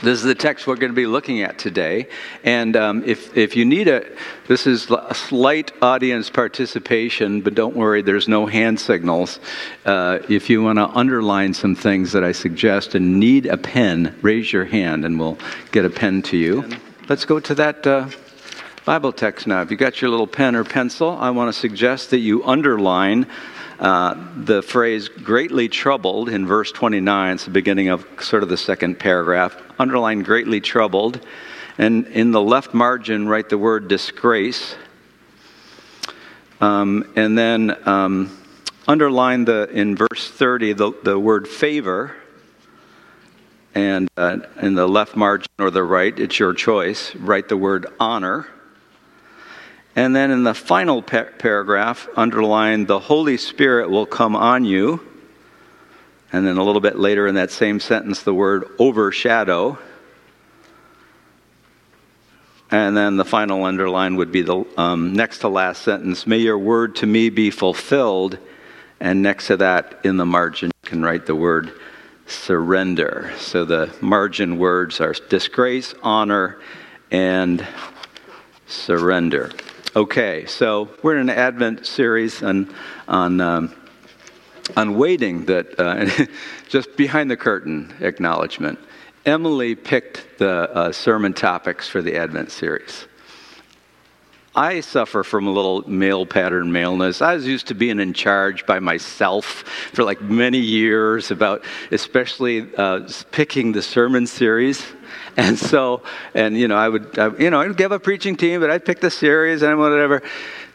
This is the text we're going to be looking at today. And um, if, if you need a, this is a slight audience participation, but don't worry, there's no hand signals. Uh, if you want to underline some things that I suggest and need a pen, raise your hand and we'll get a pen to you. Let's go to that uh, Bible text now. If you got your little pen or pencil, I want to suggest that you underline uh, the phrase greatly troubled in verse 29, it's the beginning of sort of the second paragraph. Underline greatly troubled. And in the left margin, write the word disgrace. Um, and then um, underline the in verse 30 the, the word favor. And uh, in the left margin or the right, it's your choice. Write the word honor. And then in the final par- paragraph, underline the Holy Spirit will come on you. And then a little bit later in that same sentence, the word overshadow. And then the final underline would be the um, next to last sentence May your word to me be fulfilled. And next to that, in the margin, you can write the word surrender. So the margin words are disgrace, honor, and surrender. Okay, so we're in an Advent series on, on, um, on waiting, that uh, just behind the curtain acknowledgement. Emily picked the uh, sermon topics for the Advent series. I suffer from a little male pattern maleness. I was used to being in charge by myself for like many years about, especially uh, picking the sermon series. And so, and you know, I would, I, you know, I'd give a preaching team, but I'd pick the series and whatever.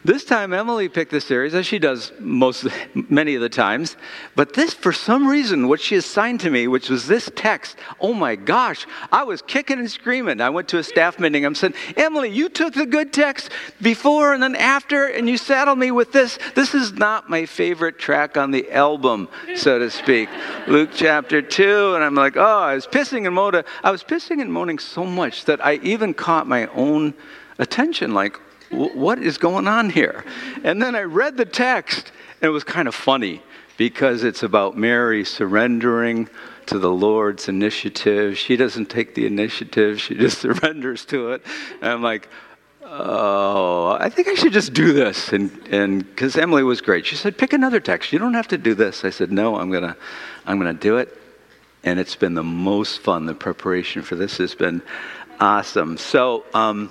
This time, Emily picked the series, as she does most, many of the times. But this, for some reason, what she assigned to me, which was this text, oh my gosh, I was kicking and screaming. I went to a staff meeting. I'm saying, Emily, you took the good text before and then after, and you saddled me with this. This is not my favorite track on the album, so to speak. Luke chapter 2, and I'm like, oh, I was pissing and moaning. I was pissing and moaning so much that I even caught my own attention, like, what is going on here? And then I read the text, and it was kind of funny because it's about Mary surrendering to the Lord's initiative. She doesn't take the initiative, she just surrenders to it. And I'm like, oh, I think I should just do this. And because Emily was great, she said, pick another text. You don't have to do this. I said, no, I'm gonna, I'm gonna do it. And it's been the most fun. The preparation for this has been awesome. So. Um,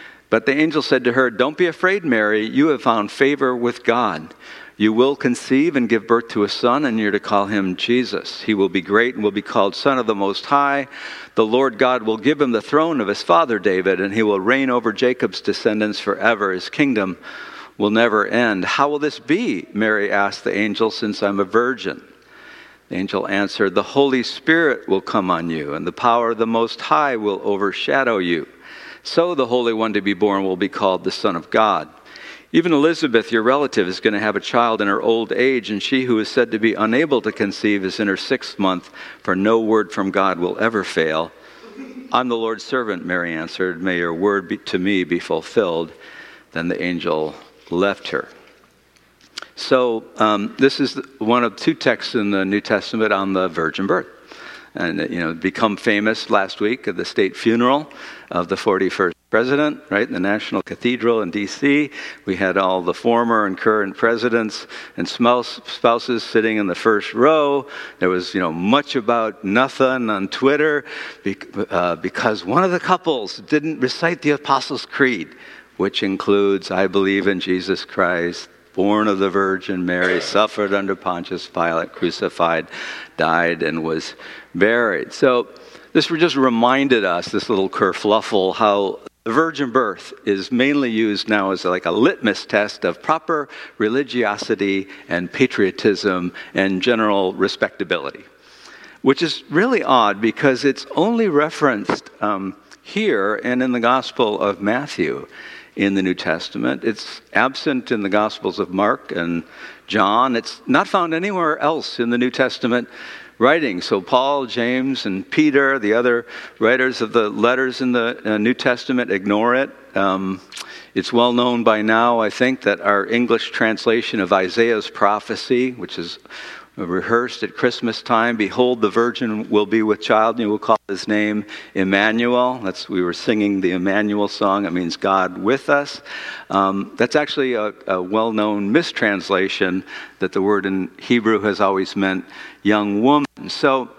But the angel said to her, Don't be afraid, Mary. You have found favor with God. You will conceive and give birth to a son, and you're to call him Jesus. He will be great and will be called Son of the Most High. The Lord God will give him the throne of his father David, and he will reign over Jacob's descendants forever. His kingdom will never end. How will this be? Mary asked the angel, since I'm a virgin. The angel answered, The Holy Spirit will come on you, and the power of the Most High will overshadow you. So the Holy One to be born will be called the Son of God. Even Elizabeth, your relative, is going to have a child in her old age, and she who is said to be unable to conceive is in her sixth month, for no word from God will ever fail. I'm the Lord's servant, Mary answered. May your word be, to me be fulfilled. Then the angel left her. So, um, this is one of two texts in the New Testament on the virgin birth and you know become famous last week at the state funeral of the 41st president right in the national cathedral in dc we had all the former and current presidents and spouses sitting in the first row. There was you know much about nothing on twitter uh, because one of the couples didn't recite the apostles creed which includes i believe in jesus christ born of the Virgin Mary, suffered under Pontius Pilate, crucified, died, and was buried. So this just reminded us, this little kerfluffle, how the virgin birth is mainly used now as like a litmus test of proper religiosity and patriotism and general respectability. which is really odd because it's only referenced um, here and in the Gospel of Matthew in the New Testament. It's absent in the Gospels of Mark and John. It's not found anywhere else in the New Testament writing. So, Paul, James, and Peter, the other writers of the letters in the uh, New Testament, ignore it. Um, it's well known by now, I think, that our English translation of Isaiah's prophecy, which is rehearsed at Christmas time. Behold, the virgin will be with child, and you will call his name Emmanuel. That's we were singing the Emmanuel song. It means God with us. Um, that's actually a, a well-known mistranslation that the word in Hebrew has always meant young woman. So.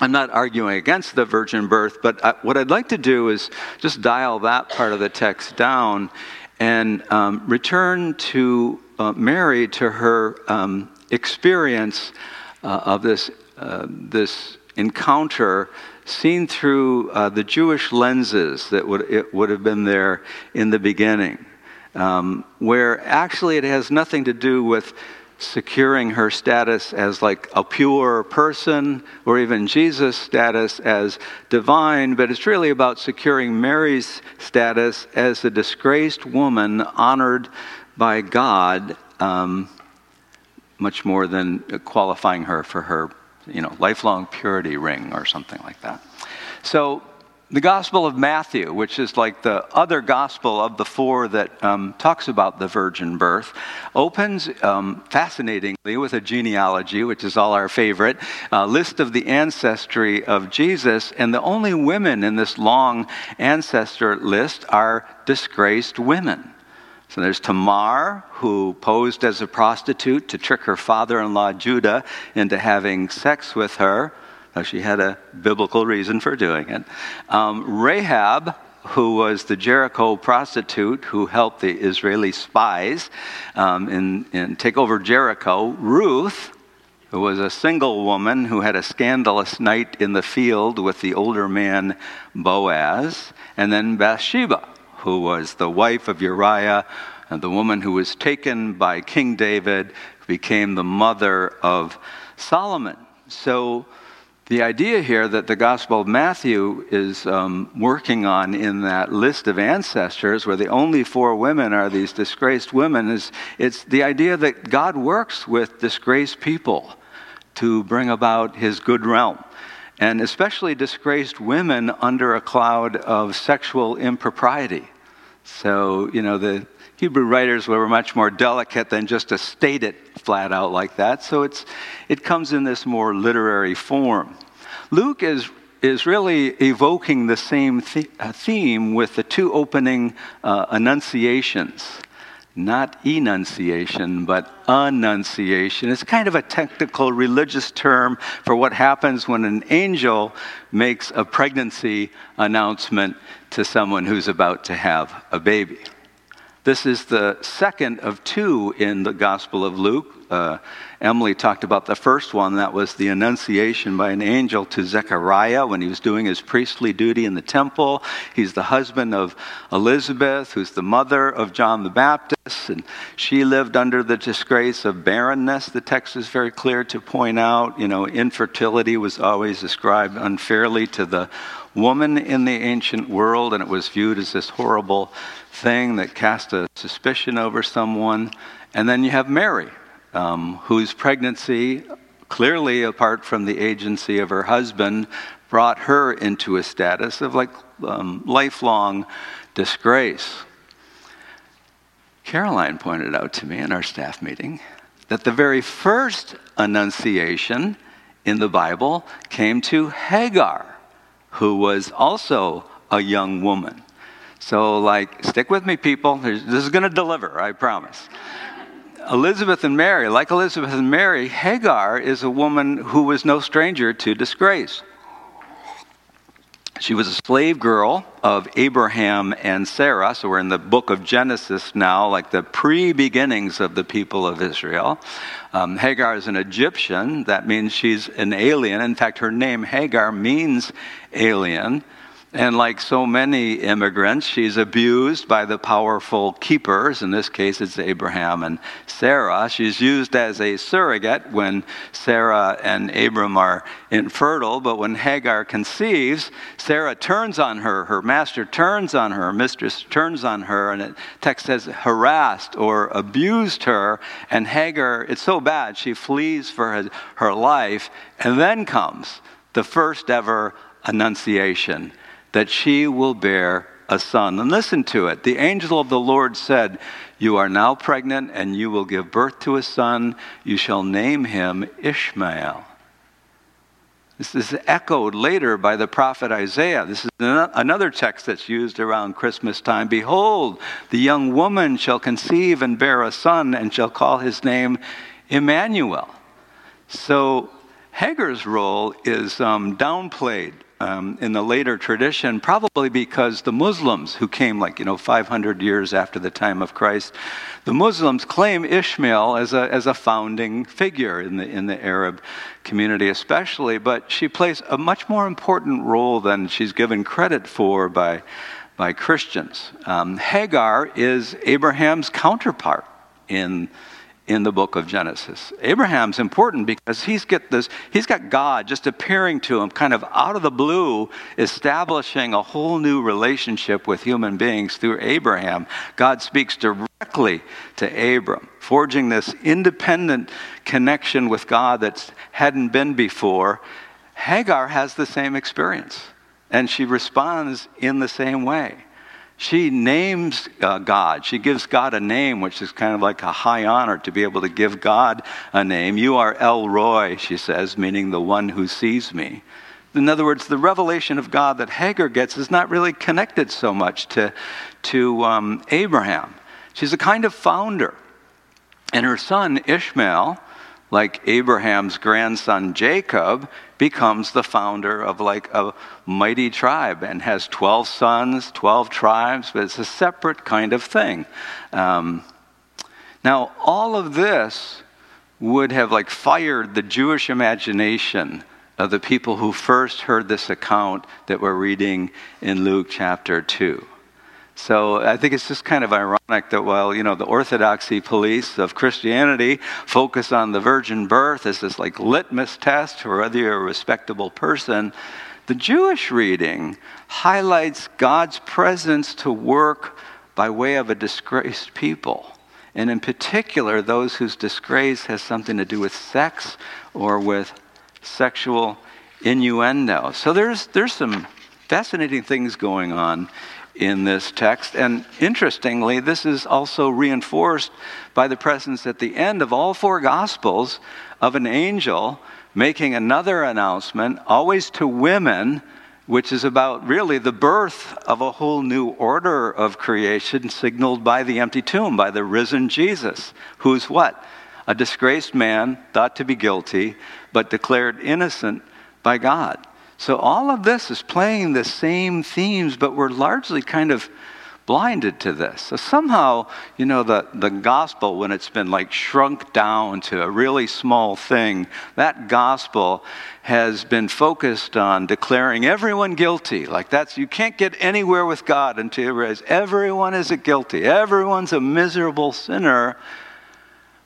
I'm not arguing against the virgin birth, but I, what I'd like to do is just dial that part of the text down and um, return to uh, Mary to her um, experience uh, of this, uh, this encounter seen through uh, the Jewish lenses that would, it would have been there in the beginning, um, where actually it has nothing to do with securing her status as like a pure person or even Jesus' status as divine, but it's really about securing Mary's status as a disgraced woman honored by God. Um, much more than qualifying her for her, you know, lifelong purity ring or something like that. So the Gospel of Matthew, which is like the other gospel of the four that um, talks about the virgin birth, opens um, fascinatingly with a genealogy, which is all our favorite, uh, list of the ancestry of Jesus. And the only women in this long ancestor list are disgraced women. So there's Tamar, who posed as a prostitute to trick her father in law Judah into having sex with her, though she had a biblical reason for doing it. Um, Rahab, who was the Jericho prostitute who helped the Israeli spies um, in, in take over Jericho. Ruth, who was a single woman who had a scandalous night in the field with the older man Boaz. And then Bathsheba who was the wife of Uriah, and the woman who was taken by King David, became the mother of Solomon. So, the idea here that the Gospel of Matthew is um, working on in that list of ancestors, where the only four women are these disgraced women, is it's the idea that God works with disgraced people to bring about his good realm and especially disgraced women under a cloud of sexual impropriety. So, you know, the Hebrew writers were much more delicate than just to state it flat out like that. So it's, it comes in this more literary form. Luke is, is really evoking the same th- uh, theme with the two opening uh, annunciations. Not enunciation, but annunciation. It's kind of a technical religious term for what happens when an angel makes a pregnancy announcement to someone who's about to have a baby. This is the second of two in the Gospel of Luke. Uh, Emily talked about the first one. That was the annunciation by an angel to Zechariah when he was doing his priestly duty in the temple. He's the husband of Elizabeth, who's the mother of John the Baptist, and she lived under the disgrace of barrenness. The text is very clear to point out. You know, infertility was always ascribed unfairly to the woman in the ancient world, and it was viewed as this horrible thing that cast a suspicion over someone. And then you have Mary, um, whose pregnancy, clearly apart from the agency of her husband, brought her into a status of like um, lifelong disgrace. Caroline pointed out to me in our staff meeting that the very first annunciation in the Bible came to Hagar, who was also a young woman. So, like, stick with me, people. This is going to deliver, I promise. Elizabeth and Mary, like Elizabeth and Mary, Hagar is a woman who was no stranger to disgrace. She was a slave girl of Abraham and Sarah. So we're in the book of Genesis now, like the pre beginnings of the people of Israel. Um, Hagar is an Egyptian. That means she's an alien. In fact, her name, Hagar, means alien. And like so many immigrants, she's abused by the powerful keepers. In this case, it's Abraham and Sarah. She's used as a surrogate when Sarah and Abram are infertile. But when Hagar conceives, Sarah turns on her. Her master turns on her. Mistress turns on her. And the text says harassed or abused her. And Hagar, it's so bad, she flees for her, her life. And then comes the first ever annunciation that she will bear a son. And listen to it. The angel of the Lord said, You are now pregnant, and you will give birth to a son. You shall name him Ishmael. This is echoed later by the prophet Isaiah. This is another text that's used around Christmas time. Behold, the young woman shall conceive and bear a son, and shall call his name Emmanuel. So Hagar's role is um, downplayed um, in the later tradition, probably because the Muslims who came like, you know, 500 years after the time of Christ, the Muslims claim Ishmael as a, as a founding figure in the, in the Arab community, especially, but she plays a much more important role than she's given credit for by, by Christians. Um, Hagar is Abraham's counterpart in in the book of Genesis. Abraham's important because he's got this he's got God just appearing to him kind of out of the blue establishing a whole new relationship with human beings through Abraham. God speaks directly to Abram, forging this independent connection with God that hadn't been before. Hagar has the same experience and she responds in the same way she names uh, God. She gives God a name, which is kind of like a high honor to be able to give God a name. You are El Roi, she says, meaning the one who sees me. In other words, the revelation of God that Hagar gets is not really connected so much to, to um, Abraham. She's a kind of founder. And her son, Ishmael, like Abraham's grandson Jacob, becomes the founder of like a mighty tribe and has 12 sons, 12 tribes, but it's a separate kind of thing. Um, now, all of this would have like fired the Jewish imagination of the people who first heard this account that we're reading in Luke chapter 2. So I think it's just kind of ironic that while, you know, the orthodoxy police of Christianity focus on the virgin birth as this like litmus test for whether you're a respectable person, the Jewish reading highlights God's presence to work by way of a disgraced people. And in particular, those whose disgrace has something to do with sex or with sexual innuendo. So there's, there's some fascinating things going on in this text. And interestingly, this is also reinforced by the presence at the end of all four Gospels of an angel making another announcement, always to women, which is about really the birth of a whole new order of creation signaled by the empty tomb, by the risen Jesus, who's what? A disgraced man, thought to be guilty, but declared innocent by God. So all of this is playing the same themes, but we're largely kind of blinded to this. So somehow, you know, the, the gospel, when it's been like shrunk down to a really small thing, that gospel has been focused on declaring everyone guilty. Like that's, you can't get anywhere with God until you realize everyone is a guilty, everyone's a miserable sinner.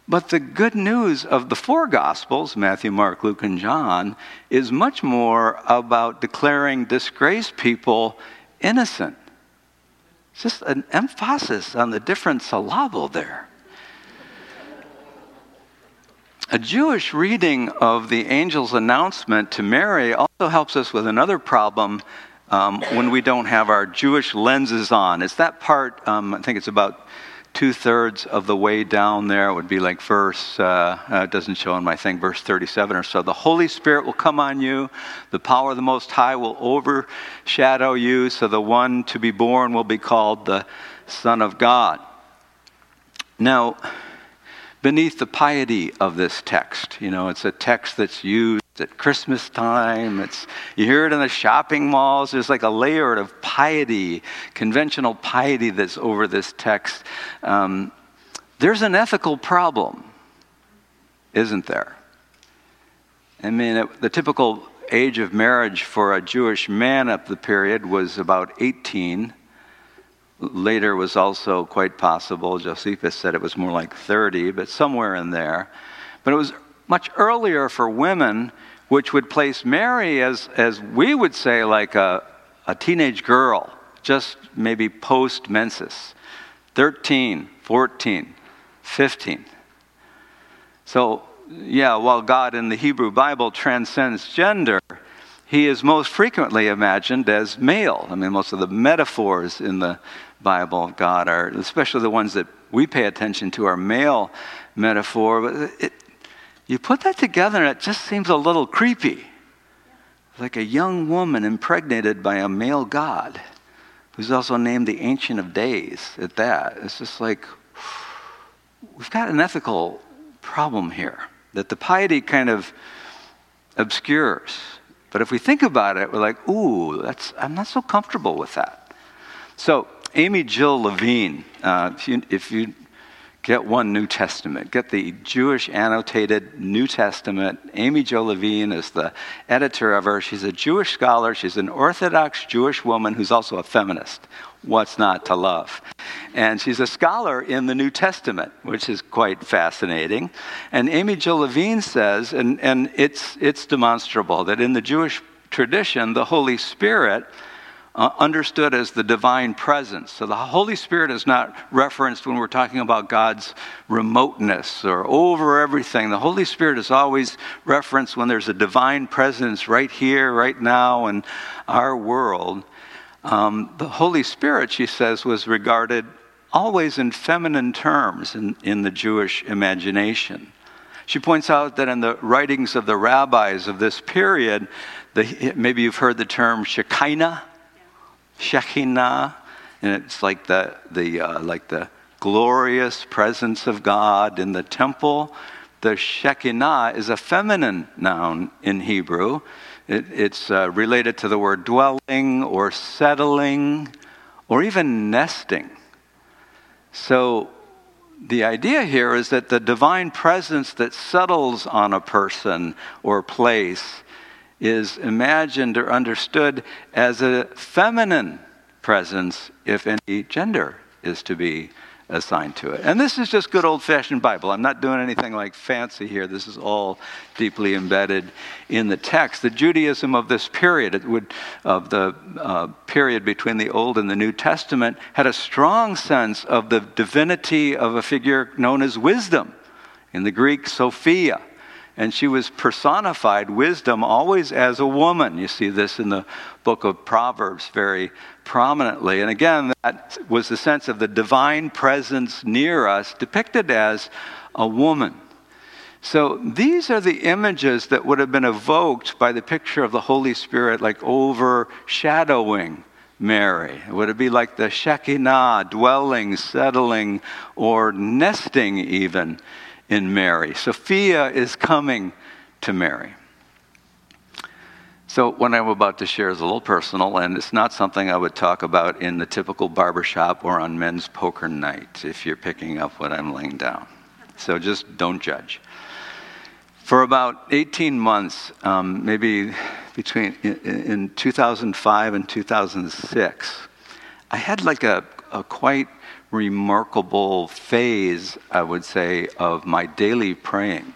But the good news of the four Gospels, Matthew, Mark, Luke, and John, is much more about declaring disgraced people innocent. It's just an emphasis on the different syllable there. A Jewish reading of the angel's announcement to Mary also helps us with another problem um, when we don't have our Jewish lenses on. It's that part, um, I think it's about two thirds of the way down there would be like verse, uh, uh, doesn't show on my thing, verse 37 or so. The Holy Spirit will come on you, the power of the Most High will overshadow you, so the one to be born will be called the Son of God. Now, beneath the piety of this text, you know, it's a text that's used at Christmas time. It's, you hear it in the shopping malls. There's like a layer of piety, conventional piety that's over this text. Um, there's an ethical problem, isn't there? I mean, it, the typical age of marriage for a Jewish man at the period was about 18. Later was also quite possible. Josephus said it was more like 30, but somewhere in there. But it was much earlier for women, which would place Mary as, as we would say, like a, a teenage girl, just maybe post menses 13, 14, 15. So, yeah, while God in the Hebrew Bible transcends gender, he is most frequently imagined as male. I mean, most of the metaphors in the Bible of God are, especially the ones that we pay attention to, are male metaphor. But it, you put that together and it just seems a little creepy. Like a young woman impregnated by a male God who's also named the Ancient of Days at that. It's just like, we've got an ethical problem here that the piety kind of obscures. But if we think about it, we're like, ooh, that's, I'm not so comfortable with that. So, Amy Jill Levine, uh, if, you, if you get one New Testament. Get the Jewish annotated New Testament. Amy Jill Levine is the editor of her. She's a Jewish scholar. She's an Orthodox Jewish woman who's also a feminist. What's not to love? And she's a scholar in the New Testament, which is quite fascinating. And Amy Jill Levine says, and, and it's, it's demonstrable, that in the Jewish tradition, the Holy Spirit uh, understood as the divine presence. So the Holy Spirit is not referenced when we're talking about God's remoteness or over everything. The Holy Spirit is always referenced when there's a divine presence right here, right now, in our world. Um, the Holy Spirit, she says, was regarded always in feminine terms in, in the Jewish imagination. She points out that in the writings of the rabbis of this period, the, maybe you've heard the term Shekinah, Shekinah, and it's like the, the, uh, like the glorious presence of God in the temple. The Shekinah is a feminine noun in Hebrew. It, it's uh, related to the word dwelling or settling or even nesting. So the idea here is that the divine presence that settles on a person or place is imagined or understood as a feminine presence if any gender is to be assigned to it. And this is just good old fashioned Bible. I'm not doing anything like fancy here. This is all deeply embedded in the text. The Judaism of this period, would, of the uh, period between the Old and the New Testament, had a strong sense of the divinity of a figure known as wisdom. In the Greek, Sophia and she was personified wisdom always as a woman. You see this in the book of Proverbs very prominently. And again, that was the sense of the divine presence near us depicted as a woman. So these are the images that would have been evoked by the picture of the Holy Spirit, like overshadowing Mary. Would it be like the Shekinah, dwelling, settling, or nesting even? In Mary. Sophia is coming to Mary. So, what I'm about to share is a little personal, and it's not something I would talk about in the typical barbershop or on men's poker night, if you're picking up what I'm laying down. So, just don't judge. For about 18 months, um, maybe between in, in 2005 and 2006, I had like a, a quite remarkable phase, I would say, of my daily praying,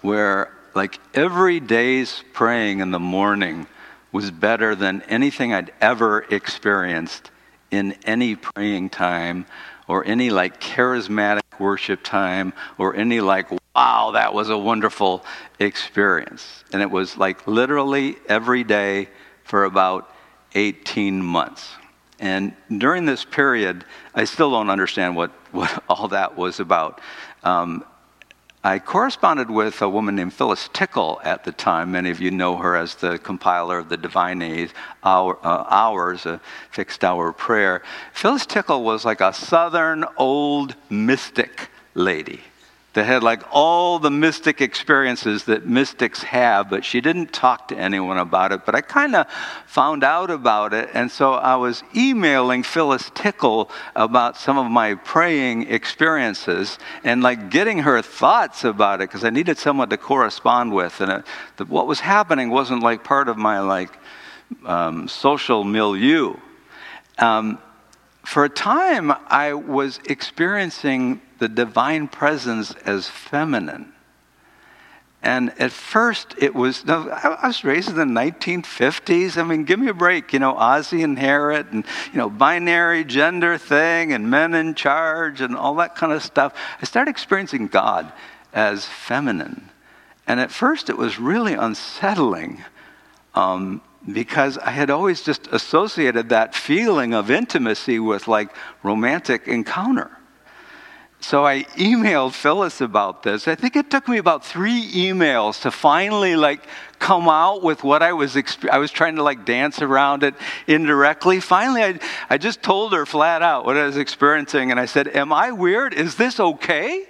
where like every day's praying in the morning was better than anything I'd ever experienced in any praying time or any like charismatic worship time or any like, wow, that was a wonderful experience. And it was like literally every day for about 18 months. And during this period, I still don't understand what, what all that was about. Um, I corresponded with a woman named Phyllis Tickle at the time. Many of you know her as the compiler of the Divine Age, hour, uh, Hours, a fixed hour prayer. Phyllis Tickle was like a southern old mystic lady that had like all the mystic experiences that mystics have, but she didn't talk to anyone about it. But I kind of found out about it, and so I was emailing Phyllis Tickle about some of my praying experiences and like getting her thoughts about it because I needed someone to correspond with. And it, the, what was happening wasn't like part of my like um, social milieu. Um, for a time, I was experiencing the divine presence as feminine. And at first, it was, I was raised in the 1950s. I mean, give me a break. You know, Ozzie and Harriet and, you know, binary gender thing and men in charge and all that kind of stuff. I started experiencing God as feminine. And at first, it was really unsettling um, because I had always just associated that feeling of intimacy with like romantic encounter. So I emailed Phyllis about this. I think it took me about three emails to finally like come out with what I was. Exp- I was trying to like dance around it indirectly. Finally, I, I just told her flat out what I was experiencing, and I said, "Am I weird? Is this okay?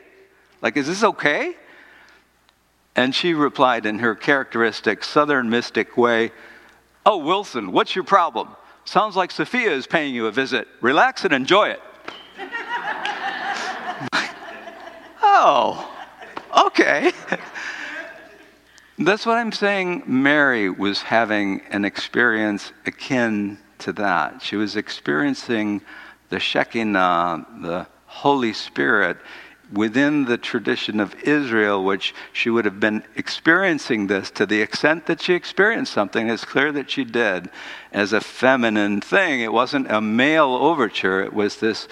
Like, is this okay?" And she replied in her characteristic Southern mystic way, Oh, Wilson, what's your problem? Sounds like Sophia is paying you a visit. Relax and enjoy it. oh, okay. That's what I'm saying. Mary was having an experience akin to that. She was experiencing the Shekinah, the Holy Spirit, within the tradition of Israel, which she would have been experiencing this to the extent that she experienced something. It's clear that she did as a feminine thing. It wasn't a male overture, it was this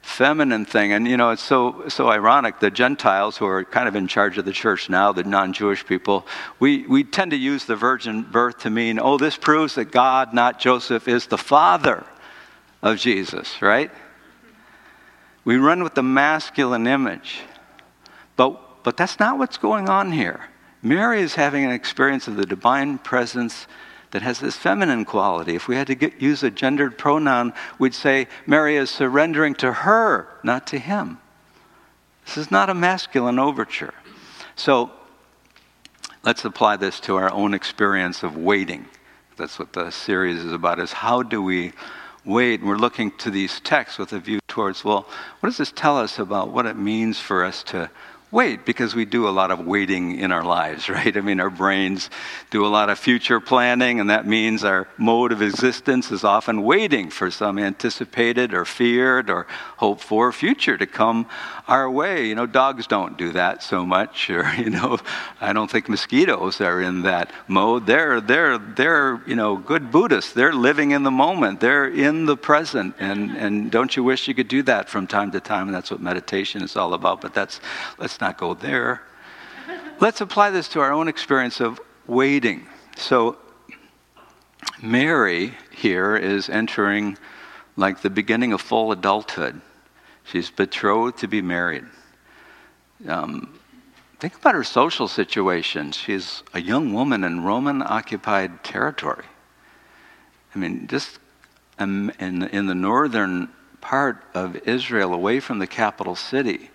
feminine thing. And you know, it's so so ironic. The Gentiles who are kind of in charge of the church now, the non-Jewish people, we, we tend to use the virgin birth to mean, oh, this proves that God, not Joseph, is the father of Jesus, right? We run with the masculine image. But, but that's not what's going on here. Mary is having an experience of the divine presence that has this feminine quality. If we had to get, use a gendered pronoun, we'd say Mary is surrendering to her, not to him. This is not a masculine overture. So let's apply this to our own experience of waiting. That's what the series is about is how do we And we're looking to these texts with a view towards, well, what does this tell us about what it means for us to wait because we do a lot of waiting in our lives, right? I mean, our brains do a lot of future planning, and that means our mode of existence is often waiting for some anticipated or feared or hoped for future to come our way. You know, dogs don't do that so much, or, you know, I don't think mosquitoes are in that mode. They're, they're, they're you know, good Buddhists. They're living in the moment, they're in the present. And, and don't you wish you could do that from time to time? And that's what meditation is all about. But that's, let's not go there. Let's apply this to our own experience of waiting. So, Mary here is entering like the beginning of full adulthood. She's betrothed to be married. Um, think about her social situation. She's a young woman in Roman occupied territory. I mean, just in, in the northern part of Israel, away from the capital city.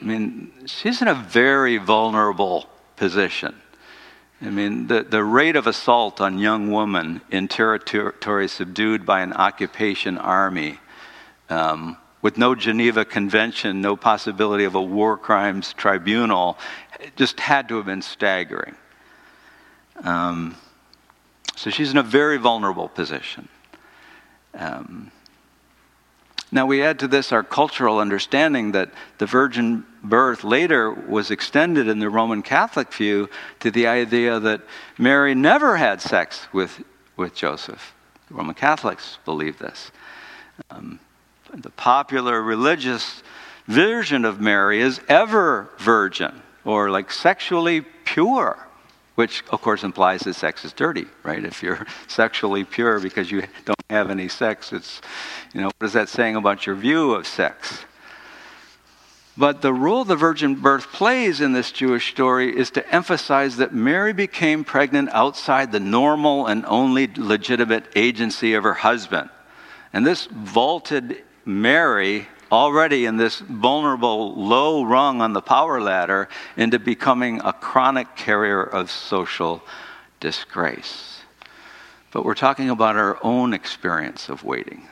I mean, she's in a very vulnerable position. I mean, the, the rate of assault on young women in territory subdued by an occupation army, um, with no Geneva Convention, no possibility of a war crimes tribunal, just had to have been staggering. Um, so she's in a very vulnerable position. Um, now, we add to this our cultural understanding that the virgin birth later was extended in the Roman Catholic view to the idea that Mary never had sex with, with Joseph. The Roman Catholics believe this. Um, the popular religious version of Mary is ever virgin or like sexually pure which of course implies that sex is dirty, right? If you're sexually pure because you don't have any sex, it's, you know, what is that saying about your view of sex? But the role the virgin birth plays in this Jewish story is to emphasize that Mary became pregnant outside the normal and only legitimate agency of her husband. And this vaulted Mary already in this vulnerable low rung on the power ladder into becoming a chronic carrier of social disgrace. But we're talking about our own experience of waiting.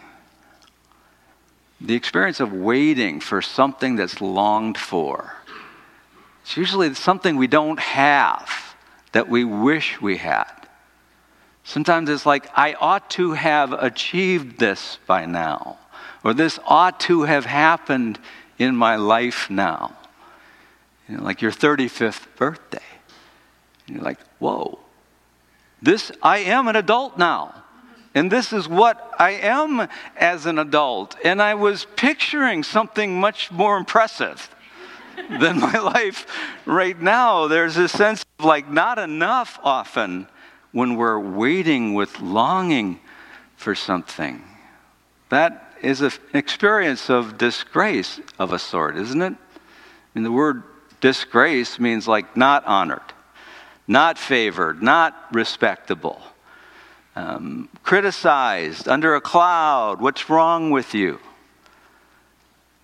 The experience of waiting for something that's longed for. It's usually something we don't have that we wish we had. Sometimes it's like, I ought to have achieved this by now, or this ought to have happened in my life now. You know, like your 35th birthday. And you're like, whoa, this, I am an adult now. And this is what I am as an adult. And I was picturing something much more impressive than my life right now. There's a sense of like not enough often when we're waiting with longing for something. That is an experience of disgrace of a sort, isn't it? I mean, the word disgrace means like not honored, not favored, not respectable, um, criticized, under a cloud. What's wrong with you?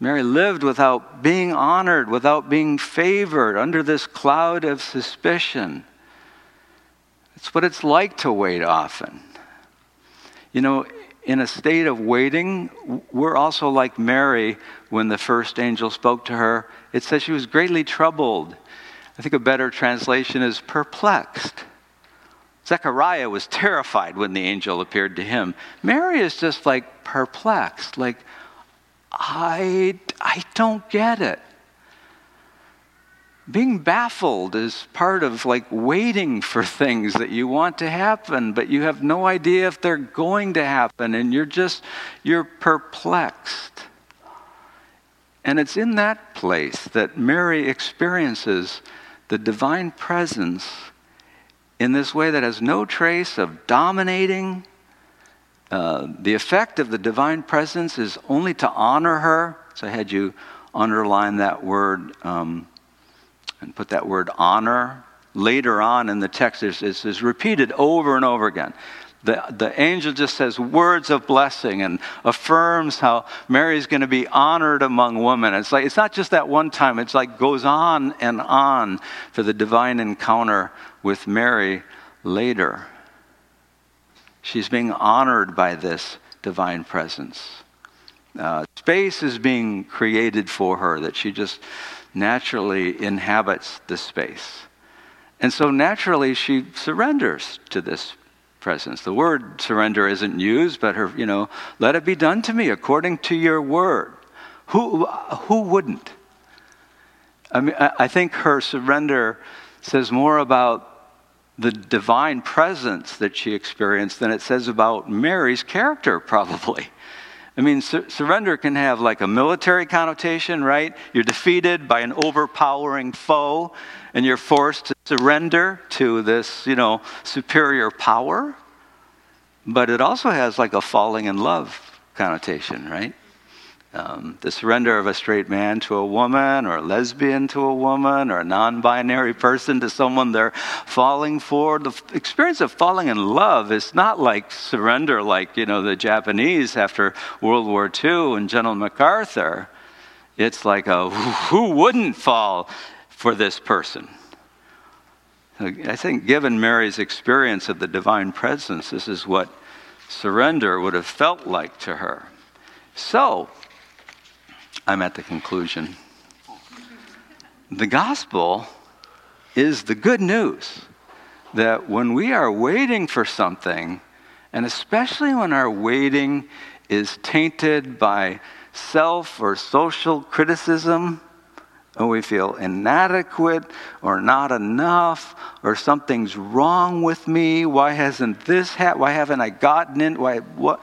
Mary lived without being honored, without being favored, under this cloud of suspicion. It's what it's like to wait often. You know, in a state of waiting, we're also like Mary when the first angel spoke to her. It says she was greatly troubled. I think a better translation is perplexed. Zechariah was terrified when the angel appeared to him. Mary is just like perplexed, like, I, I don't get it being baffled is part of like waiting for things that you want to happen but you have no idea if they're going to happen and you're just you're perplexed and it's in that place that mary experiences the divine presence in this way that has no trace of dominating uh, the effect of the divine presence is only to honor her so i had you underline that word um, and put that word honor. Later on in the text, this is repeated over and over again. The, the angel just says words of blessing and affirms how Mary's going to be honored among women. It's like it's not just that one time, it's like goes on and on for the divine encounter with Mary later. She's being honored by this divine presence. Uh, space is being created for her that she just naturally inhabits the space. And so naturally she surrenders to this presence. The word surrender isn't used, but her, you know, let it be done to me according to your word. Who, who wouldn't? I mean, I think her surrender says more about the divine presence that she experienced than it says about Mary's character, probably. I mean, sur- surrender can have like a military connotation, right? You're defeated by an overpowering foe and you're forced to surrender to this, you know, superior power. But it also has like a falling in love connotation, right? Um, the surrender of a straight man to a woman, or a lesbian to a woman, or a non binary person to someone they're falling for. The experience of falling in love is not like surrender, like, you know, the Japanese after World War II and General MacArthur. It's like a who wouldn't fall for this person? I think, given Mary's experience of the divine presence, this is what surrender would have felt like to her. So, I'm at the conclusion. The gospel is the good news that when we are waiting for something, and especially when our waiting is tainted by self or social criticism, or we feel inadequate or not enough or something's wrong with me why hasn't this happened why haven't i gotten in why what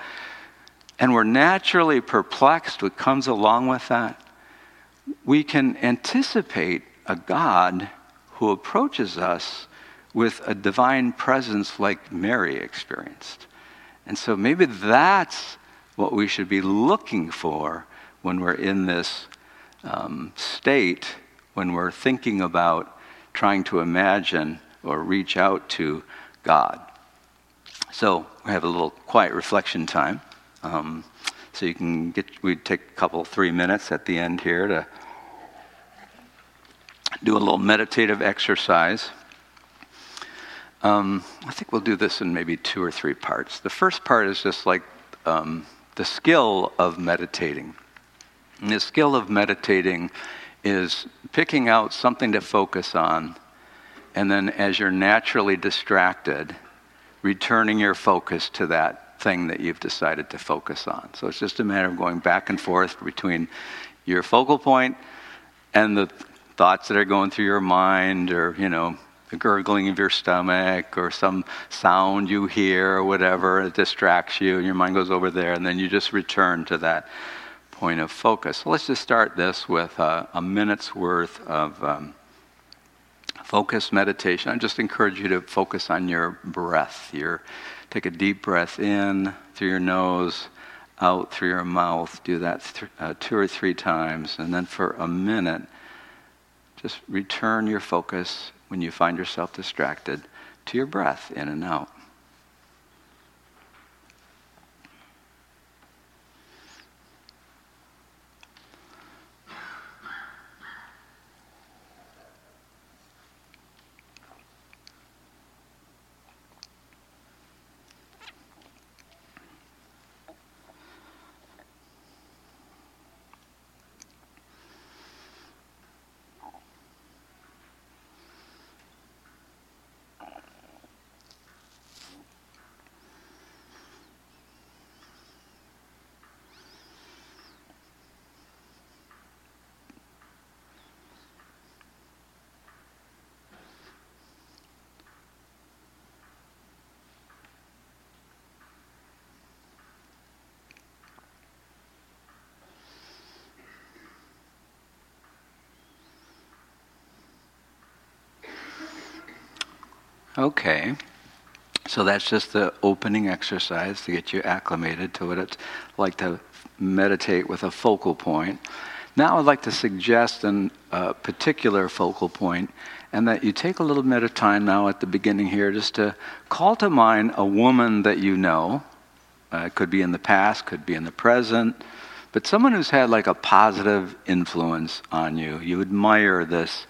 and we're naturally perplexed, what comes along with that, we can anticipate a God who approaches us with a divine presence like Mary experienced. And so maybe that's what we should be looking for when we're in this um, state, when we're thinking about trying to imagine or reach out to God. So we have a little quiet reflection time. Um, So you can get, we'd take a couple, three minutes at the end here to do a little meditative exercise. Um, I think we'll do this in maybe two or three parts. The first part is just like um, the skill of meditating. And the skill of meditating is picking out something to focus on, and then as you're naturally distracted, returning your focus to that thing that you've decided to focus on. So it's just a matter of going back and forth between your focal point and the thoughts that are going through your mind or, you know, the gurgling of your stomach or some sound you hear or whatever it distracts you and your mind goes over there and then you just return to that point of focus. So let's just start this with a, a minute's worth of um, focused meditation. I just encourage you to focus on your breath. Your, take a deep breath in through your nose, out through your mouth. Do that th- uh, two or three times. And then for a minute, just return your focus when you find yourself distracted to your breath in and out. Okay. So that's just the opening exercise to get you acclimated to what it's like to meditate with a focal point. Now I'd like to suggest a particular focal point, and that you take a little bit of time now at the beginning here just to call to mind a woman that you know. Uh, it could be in the past, could be in the present, but someone who's had like a positive influence on you. You admire this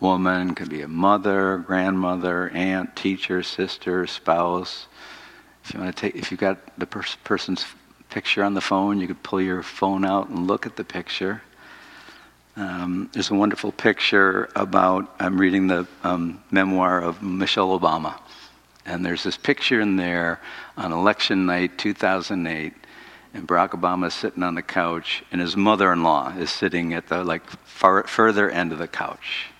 woman, could be a mother, grandmother, aunt, teacher, sister, spouse. If you want to take, if you've got the pers- person's picture on the phone, you could pull your phone out and look at the picture. Um, there's a wonderful picture about, I'm reading the um, memoir of Michelle Obama. And there's this picture in there on election night 2008 and Barack Obama is sitting on the couch, and his mother-in-law is sitting at the like far, further end of the couch.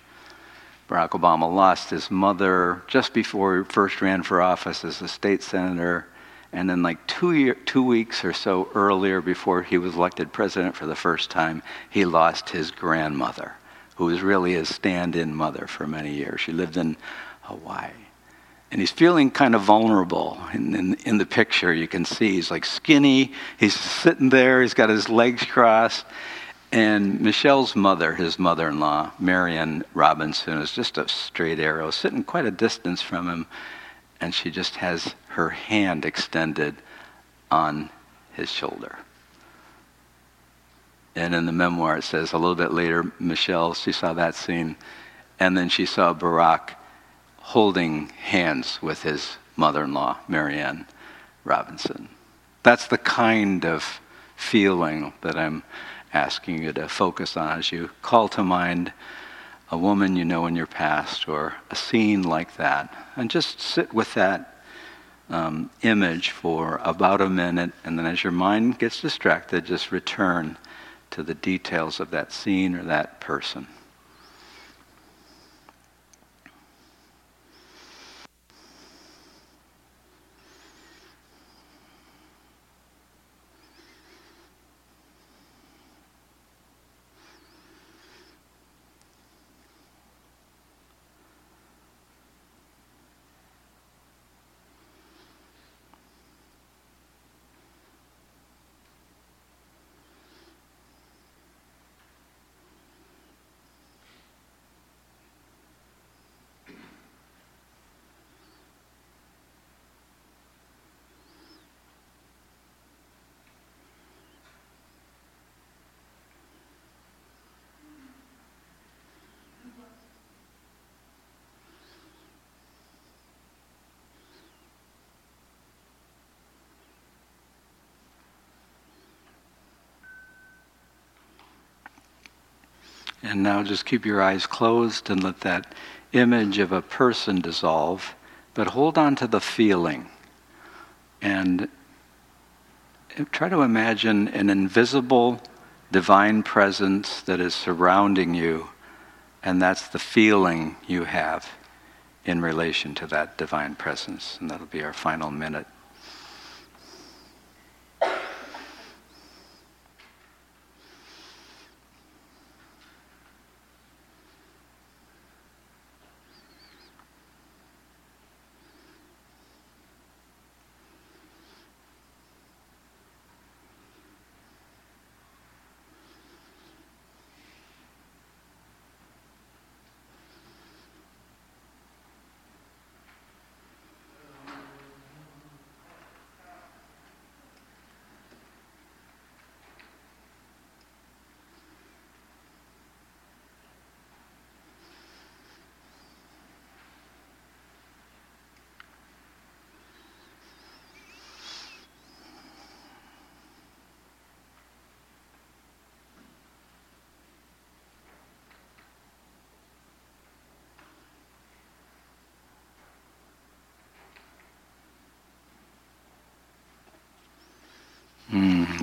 Barack Obama lost his mother just before he first ran for office as a state senator. And then, like two, year, two weeks or so earlier, before he was elected president for the first time, he lost his grandmother, who was really his stand in mother for many years. She lived in Hawaii. And he's feeling kind of vulnerable. In, in, in the picture, you can see he's like skinny. He's sitting there, he's got his legs crossed. And Michelle's mother, his mother in law, Marian Robinson, is just a straight arrow, sitting quite a distance from him, and she just has her hand extended on his shoulder. And in the memoir, it says a little bit later, Michelle, she saw that scene, and then she saw Barack holding hands with his mother in law, Marianne Robinson. That's the kind of feeling that I'm asking you to focus on as you call to mind a woman you know in your past or a scene like that. And just sit with that um, image for about a minute, and then as your mind gets distracted, just return to the details of that scene or that person. And now just keep your eyes closed and let that image of a person dissolve, but hold on to the feeling. And try to imagine an invisible divine presence that is surrounding you, and that's the feeling you have in relation to that divine presence. And that'll be our final minute.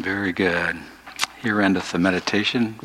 Very good. Here endeth the meditation.